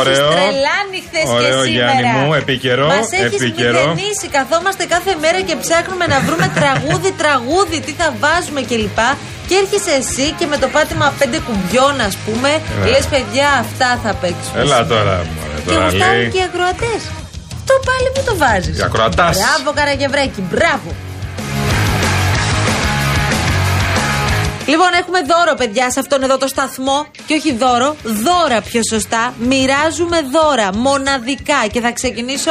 έχει Ωραίο. τρελάνει χθε και Ωραίο, σήμερα. Γιάννη μου, επίκαιρο, Μα έχεις επίκαιρο. μηδενίσει. Καθόμαστε κάθε μέρα και ψάχνουμε να βρούμε τραγούδι, τραγούδι, τι θα βάζουμε κλπ. Και έρχεσαι εσύ και με το πάτημα πέντε κουμπιών, ας πούμε, Ε. λες παιδιά, αυτά θα παίξουμε. Έλα σήμερα». τώρα, μωρέ, Και τώρα γουστάρουν λέει. και οι ακροατές. Το πάλι που το βάζεις. Οι ακροατάς. Μπράβο, Καραγευρέκη, μπράβο. Λοιπόν, έχουμε δώρο, παιδιά, σε αυτόν εδώ το σταθμό. Και όχι δώρο, δώρα πιο σωστά. Μοιράζουμε δώρα μοναδικά. Και θα ξεκινήσω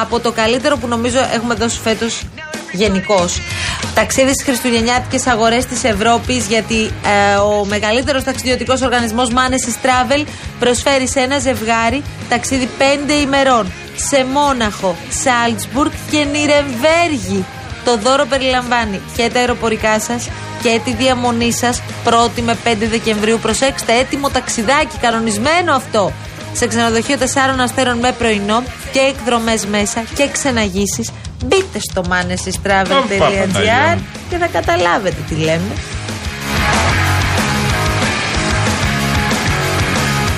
από το καλύτερο που νομίζω έχουμε δώσει φέτος γενικώς. Ταξίδι στις Χριστουγεννιάτικες αγορές της Ευρώπης, γιατί ε, ο μεγαλύτερος ταξιδιωτικός οργανισμός Manesis Travel προσφέρει σε ένα ζευγάρι ταξίδι 5 ημερών σε Μόναχο, Σάλτσμπουργκ και Νιρεμβέργη. Το δώρο περιλαμβάνει και τα αεροπορικά σας και τη διαμονή σας 1η με 5 Δεκεμβρίου. Προσέξτε, έτοιμο ταξιδάκι, κανονισμένο αυτό. Σε ξενοδοχείο 4 αστέρων με πρωινό και εκδρομές μέσα και ξεναγήσει. Μπείτε στο manesistravel.gr Παπανταγιά. και θα καταλάβετε τι λέμε.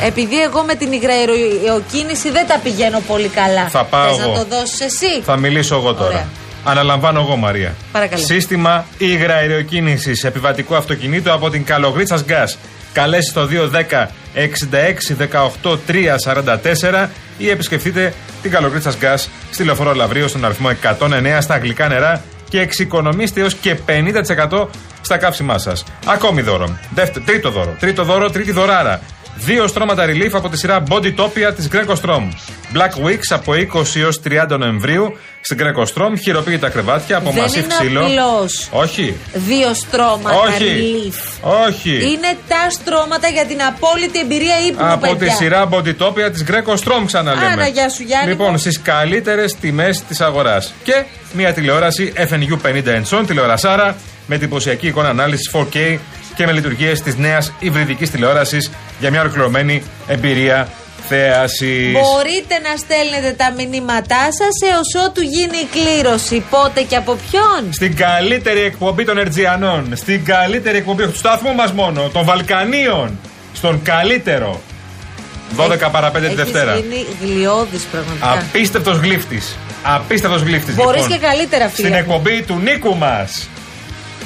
Επειδή εγώ με την υγραεροκίνηση δεν τα πηγαίνω πολύ καλά. Θα πάω Θες εγώ. να το δώσεις εσύ; Θα μιλήσω εγώ τώρα. Ωραία. Αναλαμβάνω εγώ, Μαρία. Παρακαλώ. Σύστημα υγραεροκίνηση επιβατικού αυτοκινήτου από την Καλογρίτσας Gas. Καλέσει στο 210 66 18 344 ή επισκεφτείτε την Καλογρίτσας Gas στη λεωφόρο Λαβρίου στον αριθμό 109 στα αγγλικά νερά και εξοικονομήστε έως και 50% στα καύσιμά σας. Ακόμη δώρο. Δεύτερο, τρίτο δώρο. Τρίτο δώρο, τρίτη δωράρα. Δύο στρώματα relief από τη σειρά Body Topia της Greco Strom. Black Weeks από 20 έως 30 Νοεμβρίου στην Greco Strom. Χειροποίητα κρεβάτια από Δεν μασίφ είναι ξύλο. απλώς Όχι. Δύο στρώματα Όχι. relief. Όχι. Είναι τα στρώματα για την απόλυτη εμπειρία ύπνου, Από παιδιά. τη σειρά Body Topia της Greco Strom, ξαναλέμε. Άρα, γεια σου, Γιάννη Λοιπόν, μου. στις καλύτερες τιμές της αγοράς. Και μια τηλεόραση FNU 50 inch τηλεορασάρα με εντυπωσιακή εικόνα ανάλυσης 4K και με λειτουργίες της νέας υβριδικής τηλεόρασης για μια ολοκληρωμένη εμπειρία θέασης. Μπορείτε να στέλνετε τα μηνύματά σας έως ότου γίνει η κλήρωση. Πότε και από ποιον; Στην καλύτερη εκπομπή των Ερτζιανών. Στην καλύτερη εκπομπή του σταθμού μας μόνο. Των Βαλκανίων. Στον καλύτερο. 12 παρα 5 τη Έχεις Δευτέρα. γίνει γλιώδης πραγματικά. Απίστευτος γλύφτης. Απίστευτος γλύφτης. Μπορείς και καλύτερα, φίλε Στην μου. εκπομπή του Νίκου μας.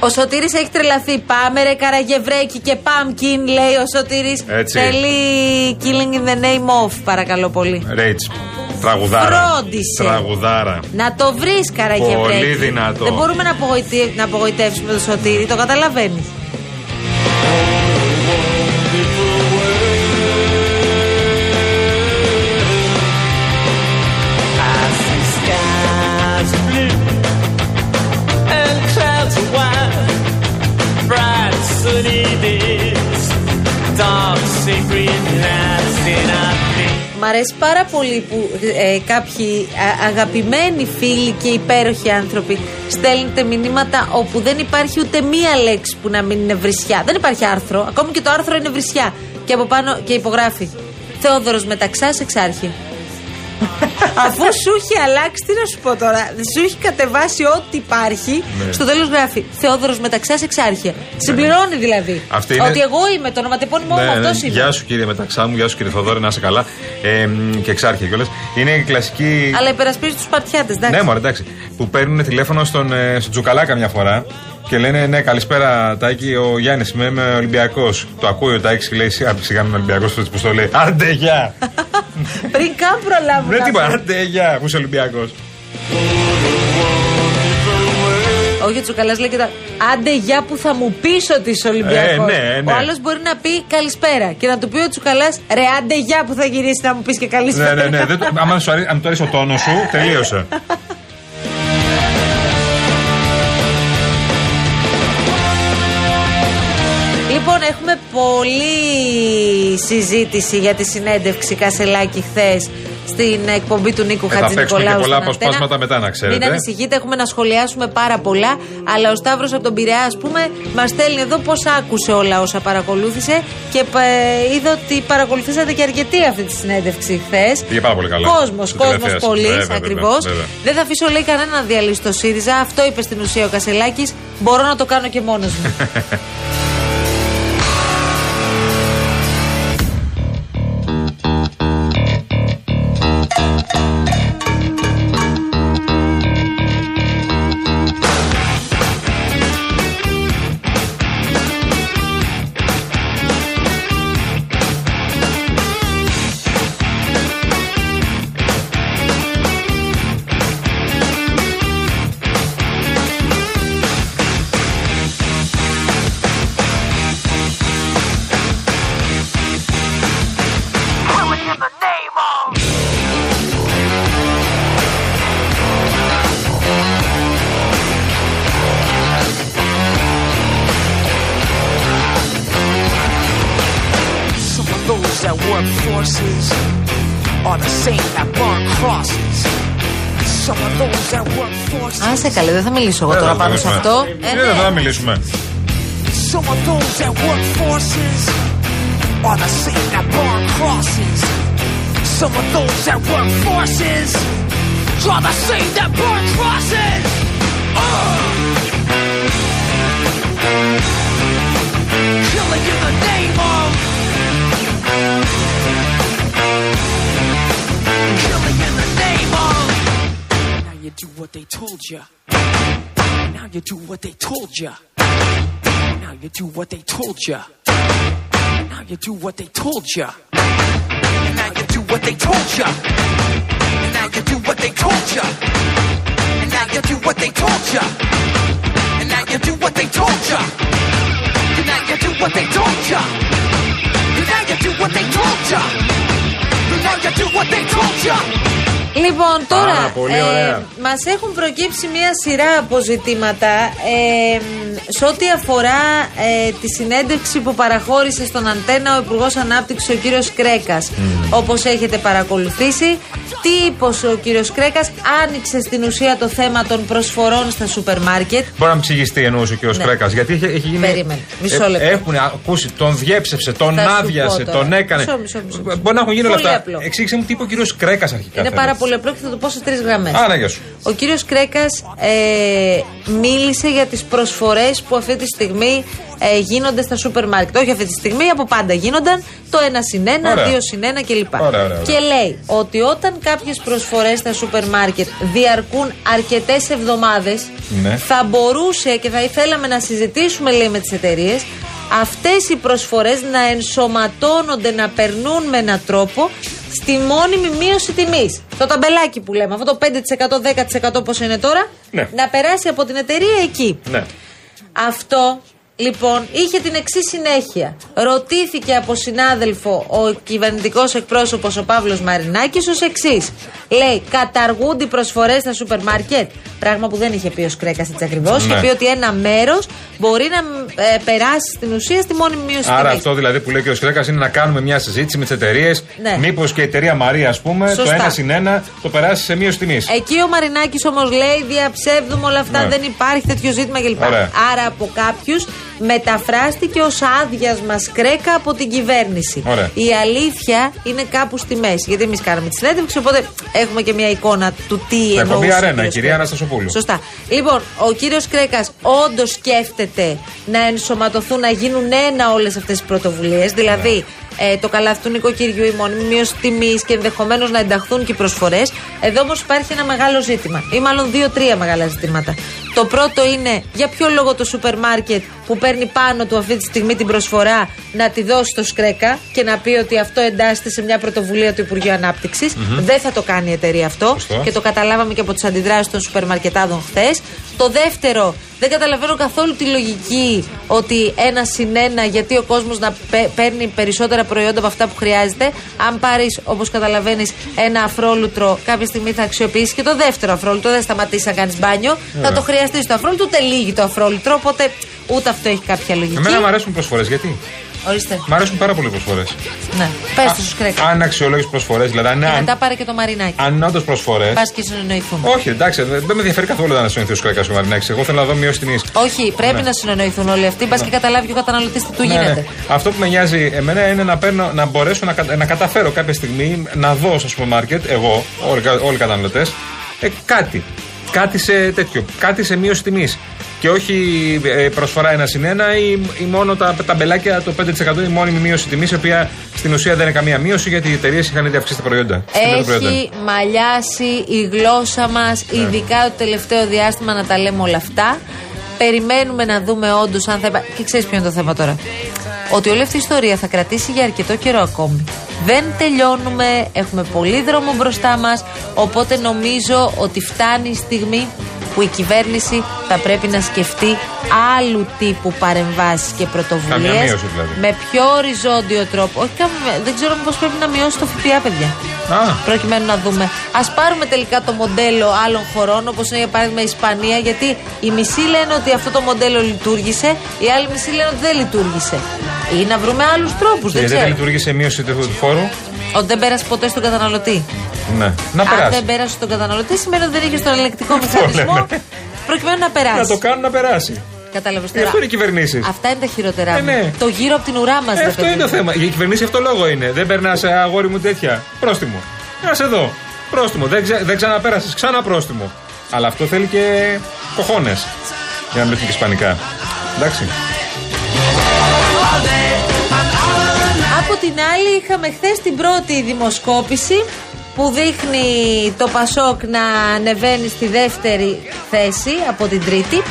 Ο Σωτήρης έχει τρελαθεί. Πάμε ρε Καραγευρέκη και Pumpkin, λέει ο Σωτήρης. Έτσι. Θέλει killing in the name of, παρακαλώ πολύ. Ρέιτς. Τραγουδάρα. Φρόντισε. Τραγουδάρα. Να το βρεις, Καραγευρέκη. Πολύ δυνατό. Δεν μπορούμε να, απογοητε... να απογοητεύσουμε τον Σωτήρη, το καταλαβαίνεις. Αρέσει πάρα πολύ που ε, κάποιοι α- αγαπημένοι φίλοι και υπέροχοι άνθρωποι στέλνετε μηνύματα όπου δεν υπάρχει ούτε μία λέξη που να μην είναι βρισιά. Δεν υπάρχει άρθρο. Ακόμη και το άρθρο είναι βρισιά. Και από πάνω και υπογράφει. Θεόδωρος Μεταξάς Εξάρχη. Αφού σου έχει αλλάξει, τι να σου πω τώρα, σου έχει κατεβάσει ό,τι υπάρχει, Ναι. στο τέλος γράφει Θεόδωρος Μεταξάς Εξάρχεια. Συμπληρώνει δηλαδή. Αυτή είναι- Ότι εγώ είμαι, το ονοματεπώνυμό μου Ναι, αυτός ναι. είναι. Γεια σου κύριε Μεταξά μου, γεια σου κύριε Θοδόρη, να είσαι καλά. Ε, μ, και εξάρχεια κιόλας. Είναι η κλασική. Αλλά υπερασπίζει τους Παρτιάτες, εντάξει. Ναι, μωρέ, εντάξει. Που παίρνουν τηλέφωνο στον, ε, στον Τζουκαλάκα μια φορά και λένε Ναι, καλησπέρα Τάκη, ο Γιάννης είμαι, είμαι Ολυμπιακός. Το ακούει ο Τάκης και λέει Σιγά σιγά είμαι Ολυμπιακός, που το λέει. Άντε, γεια! Πριν καν προλάβουν. Δεν να τίποτα, πούν. άντε, γεια, που είσαι Ολυμπιακός. Ο Όχι, ο Τσουκαλάς λέει και τα. Άντε, για που θα μου πεις ότι είσαι Ολυμπιακός. Ε, ναι, ναι. Ο άλλος μπορεί να πει καλησπέρα και να του πει ο Τσουκαλάς, ρε, άντε, για που θα γυρίσει να μου πεις και καλησπέρα. Ναι, ναι, ναι. Δεν το- άμα σου αρέσει, αν του αρέσει ο τόνος σου, τελείωσε. Λοιπόν, έχουμε πολλή συζήτηση για τη συνέντευξη Κασελάκη χθες στην εκπομπή του Νίκου Ε, θα παίξουμε Χατζηνικολάου. και πολλά στην Αντένα. αποσπάσματα μετά, να ξέρετε. Μην ανησυχείτε, έχουμε να σχολιάσουμε πάρα πολλά. Αλλά ο Σταύρος από τον Πειραιά, ας πούμε, μας στέλνει εδώ πώς άκουσε όλα όσα παρακολούθησε και ε, είδε ότι παρακολουθήσατε και αρκετή αυτή τη συνέντευξη χθες. Πήγε πάρα πολύ καλά. Κόσμος, Στην κόσμος τηλεθέαση. πολύ, Βέβαια, βέβαια, ακριβώς. βέβαια. Δεν θα αφήσω, λέει, κανένα να διαλύσει το ΣΥΡΙΖΑ. Αυτό είπε στην ουσία ο Κασελάκης. Μπορώ να το κάνω και μόνος μου. Άσε καλέ, δεν θα μιλήσω εγώ Δεν τώρα θα πάνω σε μιλήσουμε. αυτό. Ε, Ναι, ναι. δεν θα μιλήσουμε. Some of those that work forces are the same that burn crosses. Some of those that work forces are the same that burn crosses. Ugh. Killing in the name of. Do what they told you. Now you do what they told you. Now you do what they told you. Now you do what they told you. Now you do what they told you. Now you do what they told you. And now you do what they told you. And now you do what they told you. And now you do what they told you. And now you do what they told you. And now you do what they told you. Λοιπόν, τώρα Πάρα πολύ ωραία. μας έχουν προκύψει μια σειρά από ζητήματα ε, σε ό,τι αφορά ε, τη συνέντευξη που παραχώρησε στον Αντένα ο Υπουργός Ανάπτυξης ο κύριος Κρέκας. Όπως έχετε παρακολουθήσει, τι είπε ο κύριος Κρέκας, άνοιξε στην ουσία το θέμα των προσφορών στα σούπερ μάρκετ. Μπορεί να μου εξηγήσει τι εννοούσε ο κ. Ναι. Κρέκας. Γιατί έχει, έχει γίνει. Περίμενε. Μισό λεπτό. έχουν ακούσει, τον διέψευσε, τον Θα σου άδειασε, πω τώρα. τον έκανε. Μισό, μισό, μισό, μισό. Μπορεί να έχουν γίνει όλα Πολύ αυτά. απλό. Εξήγησε μου τι είπε ο κ. Κρέκας αρχικά. Είναι θέλω. πάρα πολύ απλό και θα το πω σε τρεις γραμμές. Άρα, γεια σου. Ο κύριος Κρέκας ε, μίλησε για τις προσφορές που αυτή τη στιγμή ε, γίνονται στα σούπερ μάρκετ. Όχι αυτή τη στιγμή, από πάντα γίνονταν το 1 συν 1, Ωραία. 2 συν 1 κλπ. Ωραία, ωραία, ωραία. Και λέει ότι όταν κάποιες προσφορές στα σούπερ μάρκετ διαρκούν αρκετές εβδομάδες, Ναι. θα μπορούσε και θα ήθελαμε να συζητήσουμε, λέει, με τις εταιρείες. Αυτές οι προσφορές να ενσωματώνονται, να περνούν με έναν τρόπο στη μόνιμη μείωση τιμής. Το ταμπελάκι που λέμε, αυτό το 5%, 10% πόσο είναι τώρα, Ναι. να περάσει από την εταιρεία εκεί. Ναι. Αυτό λοιπόν είχε την εξής συνέχεια. Ρωτήθηκε από συνάδελφο ο κυβερνητικός εκπρόσωπος ο Παύλος Μαρινάκης ως εξής. Λέει, καταργούνται οι προσφορές στα σούπερ μάρκετ. Πράγμα που δεν είχε πει ο Σκρέκα έτσι ακριβώ. Ναι. Είχε πει ότι ένα μέρος μπορεί να ε, περάσει στην ουσία στη μόνιμη μείωση Άρα τιμής. αυτό δηλαδή που λέει και ο Κρέκα είναι να κάνουμε μια συζήτηση με τις εταιρείες. Ναι. Μήπως και η εταιρεία Μαρία, ας πούμε, Σωστά. το ένα συν ένα το περάσει σε μείωση τιμής. Εκεί ο Μαρινάκης όμως λέει: Διαψεύδουμε όλα αυτά, Ναι. δεν υπάρχει τέτοιο ζήτημα κλπ. Ωραία. Άρα από κάποιους μεταφράστηκε ως άδειασμα κρέκα από την κυβέρνηση. Ωραία. Η αλήθεια είναι κάπου στη μέση. Γιατί εμείς κάναμε τη συνέντευξη, οπότε έχουμε και μια εικόνα του τι εκπομπή εννοούσε. ο Αρένα, κύριος η κυρία Κρέκας. Αναστασοπούλου. Σωστά. Λοιπόν, ο κύριος Κρέκας όντως σκέφτεται να ενσωματωθούν, να γίνουν ένα όλες αυτές τις πρωτοβουλίες. Δηλαδή, ε, το καλάθι του νοικοκυριού, η μόνιμη μείωση τιμής και ενδεχομένως να ενταχθούν και οι προσφορές. Εδώ όμως υπάρχει ένα μεγάλο ζήτημα, ή μάλλον δύο-τρία μεγάλα ζητήματα. Το πρώτο είναι για ποιο λόγο το σούπερ μάρκετ που παίρνει πάνω του αυτή τη στιγμή την προσφορά να τη δώσει στο Σκρέκα και να πει ότι αυτό εντάσσεται σε μια πρωτοβουλία του Υπουργείου Ανάπτυξης. Δεν θα το κάνει η εταιρεία αυτό Σωστό. και το καταλάβαμε και από τις αντιδράσεις των σούπερ μαρκετάδων χθες. Το δεύτερο, δεν καταλαβαίνω καθόλου τη λογική ότι ένα συν ένα, γιατί ο κόσμος να πε- παίρνει περισσότερα προϊόντα από αυτά που χρειάζεται. Αν πάρεις, όπως καταλαβαίνεις, ένα αφρόλουτρο, κάποια στιγμή θα αξιοποιήσεις και το δεύτερο αφρόλουτρο. Δεν σταματήσει να κάνεις μπάνιο. Θα το χρειαστείς το αφρόλουτρο, ούτε λύγει το αφρόλουτρο. Οπότε ούτε αυτό έχει κάποια λογική. Εμένα μου αρέσουν προσφορές. Γιατί; Ορίστε. Μ' αρέσουν πάρα πολύ προσφορές. Ναι. Πες τους στου κρέκα. Αν αξιολόγησες προσφορές, δηλαδή αν, Και μετά αν, πάρε και το μαρινάκι. αν είναι όντως προσφορέ. Πας και συνεννοηθούμε. Όχι, εντάξει, δεν δεν με ενδιαφέρει καθόλου να συνεχθεί ο Σκρέκα ο Μαρινάκη. Εγώ θέλω να δω μείωση τιμής. Όχι, πρέπει Ναι. να συνεννοηθούν όλοι αυτοί. Μπα και καταλάβει και ο καταναλωτής τι του Ναι, γίνεται. ναι. Αυτό που με νοιάζει εμένα είναι να, παίρνω, να μπορέσω να, κα- να καταφέρω κάποια στιγμή να δω στο σούπερ μάρκετ, εγώ, όλοι, κα- όλοι οι καταναλωτές, ε, κάτι. Κάτι σε τέτοιο. Κάτι σε μείωση τιμής. Και όχι ε, προσφορά ένα συν ένα ή, ή μόνο τα, τα μπελάκια το 5% η μόνιμη μείωση τιμής, η οποία στην ουσία δεν είναι καμία μείωση γιατί οι εταιρείες είχαν ήδη αυξήσει τα προϊόντα. Στην τα προϊόντα. Έχει μαλλιάσει η γλώσσα μας, Ναι. ειδικά το τελευταίο διάστημα, να τα λέμε όλα αυτά. Περιμένουμε να δούμε όντως αν θα. υπά- Και ξέρεις ποιο είναι το θέμα τώρα; Ότι όλη αυτή η ιστορία θα κρατήσει για αρκετό καιρό ακόμη. Δεν τελειώνουμε, έχουμε πολύ δρόμο μπροστά μας. Οπότε νομίζω ότι φτάνει η στιγμή που η κυβέρνηση θα πρέπει να σκεφτεί άλλου τύπου παρεμβάσεις και πρωτοβουλίες. Καμία μείωση δηλαδή. Με πιο οριζόντιο τρόπο. Όχι, καμία- δεν ξέρω πώ πρέπει να μειώσει το ΦΠΑ, παιδιά Α, προκειμένου να δούμε. Α πάρουμε τελικά το μοντέλο άλλων χωρών, όπως είναι για παράδειγμα η Ισπανία, γιατί οι μισοί λένε ότι αυτό το μοντέλο λειτουργήσε, οι άλλοι μισοί λένε ότι δεν λειτουργήσε. Ή να βρούμε άλλους τρόπους, δεν γιατί δεν ξέρω. λειτουργήσε μείωση του του φόρου. Ότι δεν πέρασε ποτέ στον καταναλωτή. Ναι. Να Αν περάσει. δεν πέρασε στον καταναλωτή, σημαίνει ότι δεν είχε τον ελεκτικό Αυτό μηχανισμό λέμε. προκειμένου να περάσει. Να το κάνουν να περάσει. Κατάλαβες Γι' τώρα. αυτό είναι οι κυβερνήσεις. Αυτά είναι τα χειρότερά Ε, μου. ναι. Το γύρω από την ουρά μας, Ε, αυτό είναι το θέμα. Για κυβερνήσει αυτό λόγο είναι. Δεν περνάς αγόρι μου τέτοια. Πρόστιμο. Να σε δω. Πρόστιμο. Δεν, ξα... δεν ξαναπέρασες. Ξανά πρόστιμο. Αλλά αυτό θέλει και κοχώνες. Για να μην και ισπανικά. Εντάξει. Την άλλη, είχαμε χθες την πρώτη δημοσκόπηση που δείχνει το Πασόκ να ανεβαίνει στη δεύτερη θέση από την τρίτη.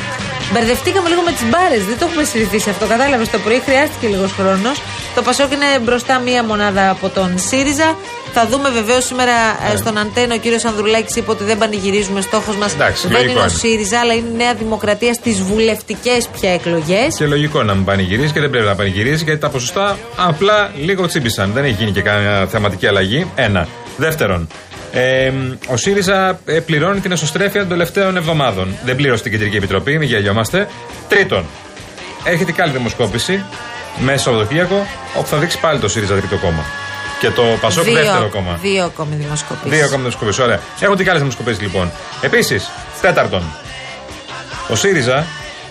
Μπερδευτήκαμε λίγο με τις μπάρες, δεν το έχουμε συνηθίσει αυτό. Κατάλαβες το πρωί, χρειάστηκε λίγος χρόνος. Το Πασόκ είναι μπροστά μία μονάδα από τον ΣΥΡΙΖΑ. Θα δούμε βεβαίως σήμερα ε, στον Αντένο ο κύριος Ανδρουλάκης είπε ότι δεν πανηγυρίζουμε. Στόχος μας Εντάξει, δεν λογικό είναι ο είναι. ΣΥΡΙΖΑ, αλλά είναι η Νέα Δημοκρατία στις βουλευτικές πια εκλογές. Και λογικό να μην πανηγυρίζει και δεν πρέπει να πανηγυρίζει γιατί τα ποσοστά απλά λίγο τσίμπησαν. Δεν έχει γίνει και καμία θεματική αλλαγή. Ένα. Δεύτερον, ε, ο ΣΥΡΙΖΑ ε, πληρώνει την εσωστρέφεια των τελευταίων εβδομάδων. Δεν πλήρωσε την Κεντρική Επιτροπή, μην γελιόμαστε. Τρίτον, έρχεται και άλλη δημοσκόπηση μέσα στο Σαββατοκύριακο όπου θα δείξει πάλι το ΣΥΡΙΖΑ τρίτο κόμμα. Και το ΠΑΣΟΚ δεύτερο κόμμα. δύο ακόμη δημοσκοπήσεις. Δύο ακόμα δημοσκοπήσεις. Ωραία. Έχουν και άλλε δημοσκοπήσεις λοιπόν. Επίσης, τέταρτον, ο ΣΥΡΙΖΑ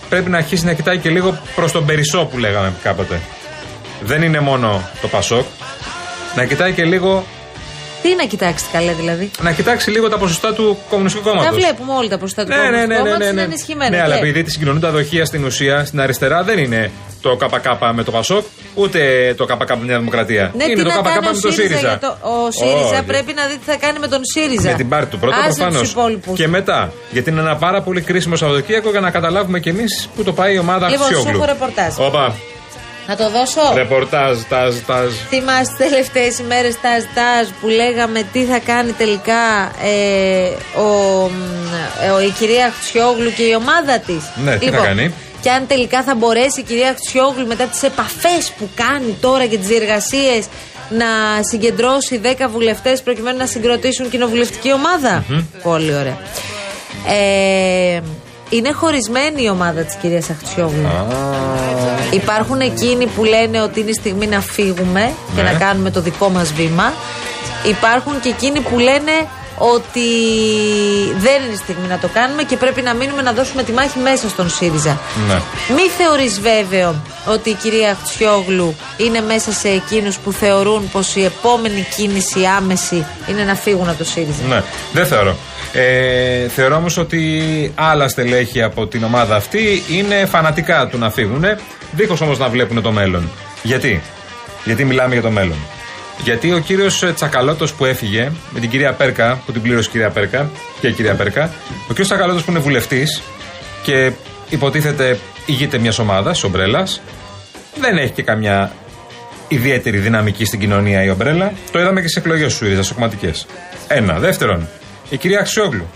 πρέπει να αρχίσει να κοιτάει και λίγο προς τον Περισσό που λέγαμε κάποτε. Δεν είναι μόνο το Πασόκ. Να κοιτάει και λίγο. Τι να κοιτάξετε καλέ δηλαδή; Να κοιτάξει λίγο τα ποσοστά του Κομμουνιστικού Κόμματος. Τα βλέπουμε όλοι τα ποσοστά του Ναι, ναι, ναι, ναι, κόμματος, ναι, είναι ναι. ενισχυμένα. Ναι, αλλά Και- επειδή τη συγκοινωνούν τα δοχεία στην ουσία, στην αριστερά δεν είναι το ΚΚ με το Πασόκ, ούτε το ΚΚ με τη Νέα Δημοκρατία. Ναι, είναι τι το να ΚΚ κάνει με ο το ΣΥΡΙΖΑ. ΣΥΡΙΖΑ. για το- Ο ΣΥΡΙΖα Όχι. πρέπει να δει τι θα κάνει με τον ΣΥΡΙΖΑ. Με την πάρτη του πρώτα Άσε προφανώς. τους υπόλοιπους. Και μετά. Γιατί είναι ένα πάρα πολύ κρίσιμο Σαββατοκύριακο για να καταλάβουμε κι εμείς που το πάει η ομάδα Λοιπόν, σου Αξιόγλου. έχω ρεπορτάζ. Όπα. Να το δώσω. Ρεπορτάζ, τάζ, τάζ. Θυμάστε τι τελευταίες ημέρες τάζ τάζ που λέγαμε τι θα κάνει τελικά ε, ο, μ, ε, ο- η κυρία Χτσιόγλου και η ομάδα της. Ναι, τι θα κάνει; Και αν τελικά θα μπορέσει η κυρία Χτσιόγλου μετά τις επαφές που κάνει τώρα και τις διεργασίες να συγκεντρώσει 10 βουλευτές προκειμένου να συγκροτήσουν κοινοβουλευτική ομάδα. Πολύ ωραία. Ε, είναι χωρισμένη η ομάδα της κυρίας Αχτσιόγλου. Υπάρχουν εκείνοι που λένε ότι είναι η στιγμή να φύγουμε και Ναι. να κάνουμε το δικό μας βήμα. Υπάρχουν και εκείνοι που λένε ότι δεν είναι η στιγμή να το κάνουμε και πρέπει να μείνουμε να δώσουμε τη μάχη μέσα στον ΣΥΡΙΖΑ. Ναι. Μη θεωρείς βέβαιο ότι η κυρία Χτσιόγλου είναι μέσα σε εκείνους που θεωρούν πως η επόμενη κίνηση άμεση είναι να φύγουν από το ΣΥΡΙΖΑ; Ναι, δεν θεωρώ. Ε, θεωρώ όμως ότι άλλα στελέχη από την ομάδα αυτή είναι φανατικά του να φύγουν, δίχως όμως να βλέπουν το μέλλον. Γιατί; Γιατί μιλάμε για το μέλλον. Γιατί ο κύριος Τσακαλώτος που έφυγε με την κυρία Πέρκα, που την πλήρωσε η κυρία Πέρκα και η κυρία Πέρκα, ο κύριος Τσακαλώτος που είναι βουλευτής, και υποτίθεται ηγείται μιας ομάδας, ομπρέλας. Δεν έχει και καμιά ιδιαίτερη δυναμική στην κοινωνία η ομπρέλα. Το είδαμε και σε εκλογές του ΣΥΡΙΖΑ, σε κομματικέ. Ένα. Δεύτερον, η κυρία Αξιόγλου.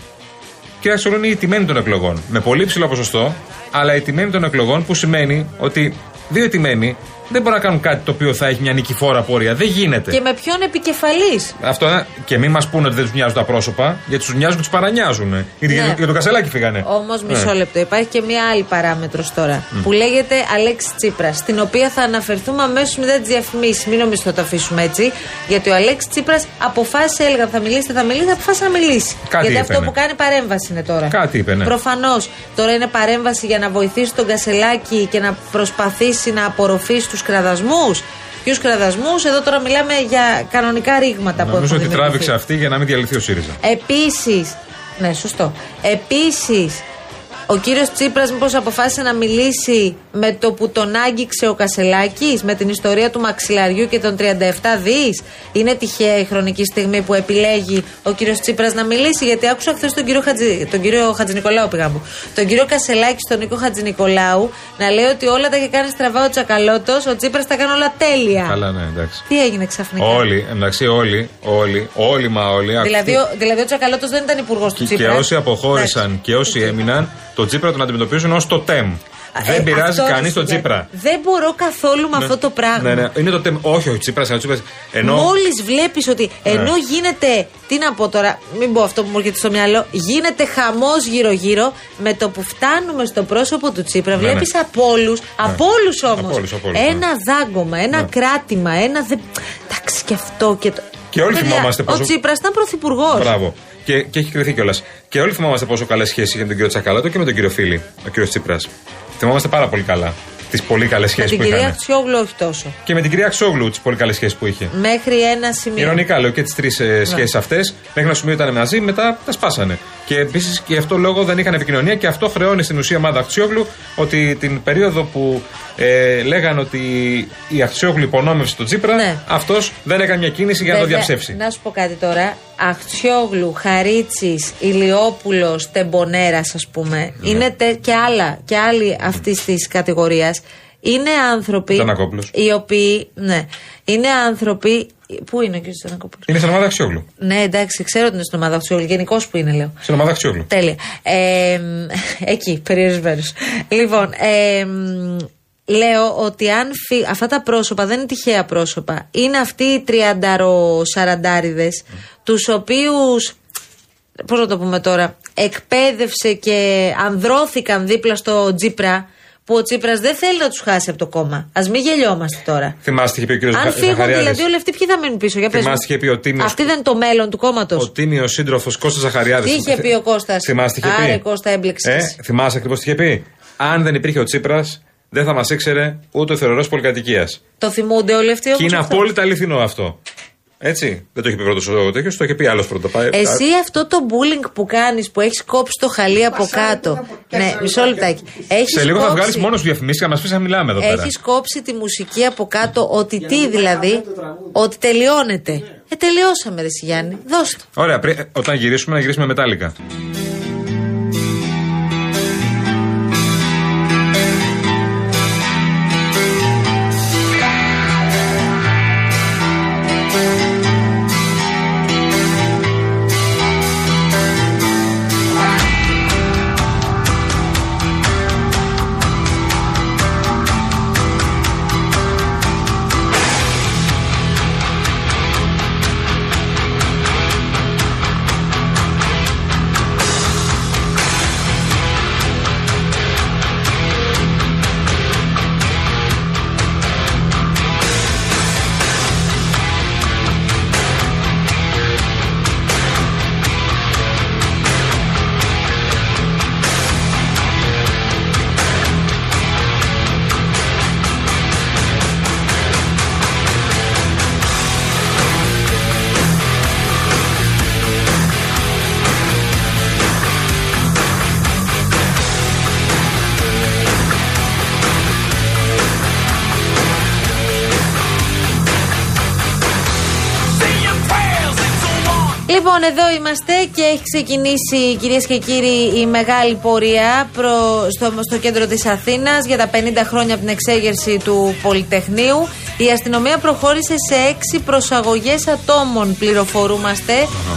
Η κυρία Αξιόγλου είναι η τιμένη των εκλογών. Με πολύ ψηλό ποσοστό, αλλά η τιμένη των εκλογών που σημαίνει ότι δύο τιμένοι δεν μπορούν να κάνουν κάτι το οποίο θα έχει μια νικηφόρα πορεία. Δεν γίνεται. Και με ποιον επικεφαλής; Αυτό ε, και μην μας πούνε ότι δεν τους μοιάζουν τα πρόσωπα, γιατί τους μοιάζουν και τους παρανοιάζουν. Γιατί Ναι. για, για το κασελάκι φύγανε. Όμως, μισό Ναι. λεπτό. Υπάρχει και μία άλλη παράμετρος τώρα. Που λέγεται Αλέξη Τσίπρας. Στην οποία θα αναφερθούμε αμέσως μετά τις διαφημίσεις. Μην νομίζω ότι θα το αφήσουμε έτσι. Γιατί ο Αλέξης Τσίπρας αποφάσισε, έλεγα θα μιλήσετε, θα μιλήσει, αποφάσισε να μιλήσει. Κάτι γιατί είπε, αυτό ναι. που κάνει παρέμβαση είναι τώρα. Κάτι είπε, ναι. Προφανώς. Τώρα είναι παρέμβαση για να βοηθήσει τον Κασελάκη και να προσπαθήσει να απορροφήσει του κραδασμούς. Ποιου κραδασμούς, εδώ τώρα μιλάμε για κανονικά ρήγματα που Νομίζω έχουν ότι δημιουργηθεί. τράβηξε αυτή για να μην διαλυθεί ο ΣΥΡΙΖΑ. Επίσης. Ναι, σωστό. Επίσης, ο κύριος Τσίπρας μήπως αποφάσισε να μιλήσει με το που τον άγγιξε ο Κασελάκης, με την ιστορία του μαξιλαριού και των 37 δις. Είναι τυχαία η χρονική στιγμή που επιλέγει ο κύριος Τσίπρας να μιλήσει, γιατί άκουσα χθες τον κύριο, Χατζη, τον κύριο Χατζηνικολάου, πήγα μου. Τον κύριο Κασελάκη, τον Νίκο Χατζηνικολάου, να λέει ότι όλα τα είχε κάνει στραβά ο Τσακαλώτος, ο Τσίπρας τα κάνει όλα τέλεια. Καλά, ναι, εντάξει. Τι έγινε ξαφνικά; Όλοι, εντάξει, όλοι, όλοι, όλοι μα όλοι. Δηλαδή, αυτοί- ο, δηλαδή ο Τσακαλώτος δεν ήταν υπουργός του και, Τσίπρας. και όσοι αποχώρησαν Εντάξει. και όσοι έμειναν, το Τσίπρα τον αντιμετωπίζουν ως το τεμ. Ε, δεν πειράζει αυτό κανεί ρε τον φίλε. Τσίπρα. Δεν μπορώ καθόλου με αυτό το πράγμα. Ναι, ναι. Είναι το τεμ. Όχι, ο Τσίπρα, ο Τσίπρα. Ενώ. Μόλις βλέπεις ότι Ναι. ενώ γίνεται. Τι να πω τώρα, μην πω αυτό που μου έρχεται στο μυαλό. Γίνεται χαμός γύρω-γύρω. Με το που φτάνουμε στο πρόσωπο του Τσίπρα, Ναι, βλέπεις ναι. από όλους. Από όλου όμως. Από όλους, από όλους, Ένα δάγκωμα, ένα Ναι. κράτημα, ένα. Δε... Εντάξει και αυτό και το. Και όλοι Παιδιά, θυμόμαστε Ο πόσο- Τσίπρα ήταν πρωθυπουργός. Μπράβο. Και, και έχει κρυθεί κιόλας. Και όλοι θυμόμαστε πόσο καλές σχέσεις είχε με τον κύριο Τσακαλώτο και με τον κύριο Φίλη, ο κύριος Τσίπρας. Θυμόμαστε πάρα πολύ καλά τις πολύ καλές Με σχέσεις την που κυρία είχαν. Αξιόγλου όχι τόσο. Και με την κυρία Αξόγλου τις πολύ καλές σχέσεις που είχε. Μέχρι ένα σημείο. Ηρωνικά λέω και τις τρεις Ναι. ε, σχέσεις αυτές. Μέχρι ένα σημείο ήταν μαζί, μετά τα σπάσανε. Και επίσης και αυτό λόγο δεν είχαν επικοινωνία και αυτό χρεώνει στην ουσία ομάδα Αξιόγλου ότι την περίοδο που ε, λέγανε ότι η Αξιόγλου υπονόμευσε τον Τσίπρα, Ναι. αυτός δεν έκανε μια κίνηση για να το Βέβαια, διαψεύσει. Να σου πω κάτι τώρα. Αχτσιόγλου, Χαρίτσι, Ηλιόπουλος, Τεμπονέρας, ας πούμε. Ναι. Είναι τε, και άλλα, και άλλοι αυτής της κατηγορίας. Είναι άνθρωποι. Τζανακόπουλος. Οι οποίοι. Ναι. Είναι άνθρωποι. Πού είναι ο κ. Τζανακόπουλο. Είναι στην ομάδα Αξιόγλου. Ναι, εντάξει, ξέρω ότι είναι στην ομάδα Αχτσιόγλου. Γενικώ που είναι, λέω. Στην ομάδα Αξιόγλου. Τέλεια. Ε, μ, εκεί, περιορισμένος. Λοιπόν, ε, μ, λέω ότι αν φύ- αυτά τα πρόσωπα δεν είναι τυχαία πρόσωπα, είναι αυτοί οι τριανταρο-σαραντάριδες, τους οποίους. Πώς να το πούμε τώρα, εκπαίδευσε και ανδρώθηκαν δίπλα στο Τζίπρα, που ο Τσίπρας δεν θέλει να τους χάσει από το κόμμα. Α μην γελιόμαστε τώρα. Θυμάστε, είχε πει ο κύριος Αν φύγουν δηλαδή όλοι αυτοί, ποιοι θα μείνουν πίσω. Για πες Θυμάστε, μου. είχε πει ο Τίμιος- Αυτή δεν είναι το μέλλον του κόμματος. Ο τίμιος σύντροφος Κώστας Ζαχαριάδης. Τι είχε πει ο Κώστας; Θυμάστε, είχε πει. Άρε, Κώστα, έμπλεξες. Ε, θυμάσαι ακριβώς τι είχε πει; Αν δεν υπήρχε ο Τσίπρας, δεν θα μας ήξερε ούτε ο θεωρό πολυκατοικίας. Το θυμούνται όλοι αυτοί Και όμως είναι αυτό. απόλυτα αληθινό αυτό. Έτσι. Δεν το είχε πει πρώτος ο τέτοιος, το είχε πει άλλος πρώτος. Πάει- Εσύ αυτό το bullying που κάνεις που έχεις κόψει το χαλί από κάτω. Ναι, μισό λεπτάκι. Έχεις Σε λίγο θα κόψει- βγάλεις μόνος σου διαφημίσει και να μας πεις να μιλάμε εδώ πέρα. Έχεις κόψει τη μουσική από κάτω, ότι τι δηλαδή, ότι τελειώνεται. Ε, τελειώσαμε, ρε Γιάννη. Δώσ' το. Ωραία, πρι- ε, όταν γυρίσουμε να γυρίσουμε μετάλλικα. Λοιπόν, εδώ είμαστε και έχει ξεκινήσει κυρίες και κύριοι η μεγάλη πορεία προ, στο, στο κέντρο της Αθήνας για τα 50 χρόνια από την εξέγερση του Πολυτεχνείου. Η αστυνομία προχώρησε σε έξι προσαγωγές ατόμων, πληροφορούμαστε,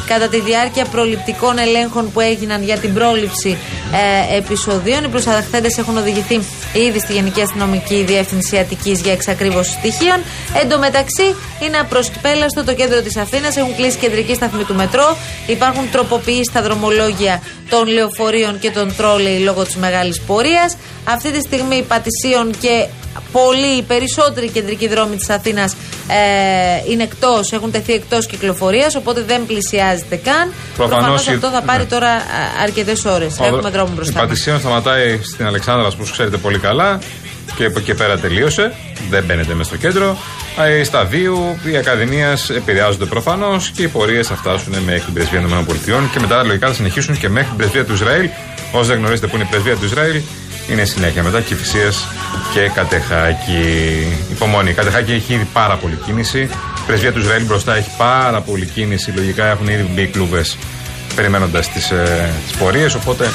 κατά τη διάρκεια προληπτικών ελέγχων που έγιναν για την πρόληψη ε, επεισοδίων. Οι προσαδεχθέντε έχουν οδηγηθεί ήδη στη Γενική Αστυνομική Διεύθυνση Αττικής για εξακρίβωση στοιχείων. Εν τω μεταξύ, είναι απροσπέλαστο το κέντρο της Αθήνας. Έχουν κλείσει κεντρική σταθμή του μετρό. Υπάρχουν τροποποιήσεις στα δρομολόγια των λεωφορείων και των τρόλεϊ λόγω της μεγάλης πορείας. Αυτή τη στιγμή Πατησίων και πολλοί, οι περισσότεροι κεντρικοί δρόμοι της Αθήνας ε, είναι εκτός, έχουν τεθεί εκτός κυκλοφορίας, οπότε δεν πλησιάζεται καν. Προφανώς Προφανώς η- αυτό θα πάρει ναι. τώρα αρκετές ώρες. Έχουμε δρόμο Η μπροστά μας. Πατησίων σταματάει στην Αλεξάνδρας, όπως ξέρετε πολύ καλά. Και από εκεί και πέρα τελείωσε. Δεν μπαίνετε μέσα στο κέντρο. Ε, Στα δύο, οι Ακαδημία επηρεάζονται προφανώς και οι πορείες θα φτάσουν μέχρι την πρεσβεία των ΗΠΑ και μετά λογικά θα συνεχίσουν και μέχρι την πρεσβεία του Ισραήλ. Όσοι δεν γνωρίζετε που είναι η πρεσβεία του Ισραήλ, είναι συνέχεια μετά Κυφυσία και Κατεχάκη. Υπομονή. Η Κατεχάκη έχει ήδη πάρα πολύ κίνηση. Η πρεσβεία του Ισραήλ μπροστά έχει πάρα πολύ κίνηση. Λογικά έχουν ήδη μπει κλούβε περιμένοντας τις ε, τις πορείες. Οπότε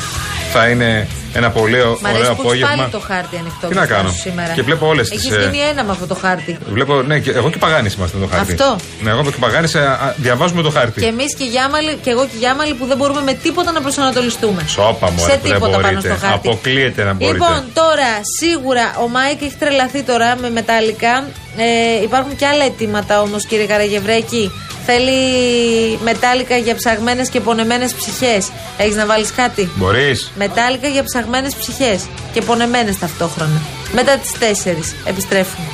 θα είναι ένα πολύ Μ' ωραίο αρέσει που έχεις απόγευμα. πάλι το χάρτη ανοιχτό. Τι να μπροστά κάνω. σου Σήμερα. Και βλέπω όλες τις, Έχεις ε, γίνει ένα με αυτό το χάρτη. Βλέπω, ναι, και εγώ και Παγάνης είμαστε με το χάρτη. Αυτό. Ναι, εγώ και ο Παγάνης διαβάζουμε το χάρτη. Και εμείς και, οι Γιάμαλοι- και εγώ και οι Γιάμαλοι που δεν μπορούμε με τίποτα να προσανατολιστούμε. Σώπα μου, Σε ρε, που δεν τίποτα πάνω μπορείτε. στο χάρτη. Αποκλείεται να μπορείτε. Λοιπόν, τώρα σίγουρα ο Μάικ έχει τρελαθεί τώρα με Metallica. Ε, υπάρχουν και άλλα αιτήματα όμως, κύριε Καραγευρέκη. Θέλει Metallica για ψαγμένες και πονεμένες ψυχές. Έχεις να βάλεις κάτι; Μπορείς. Μετάλλικα για ψαγμένες ψυχές και πονεμένες ταυτόχρονα. Μετά τις 4 επιστρέφουμε.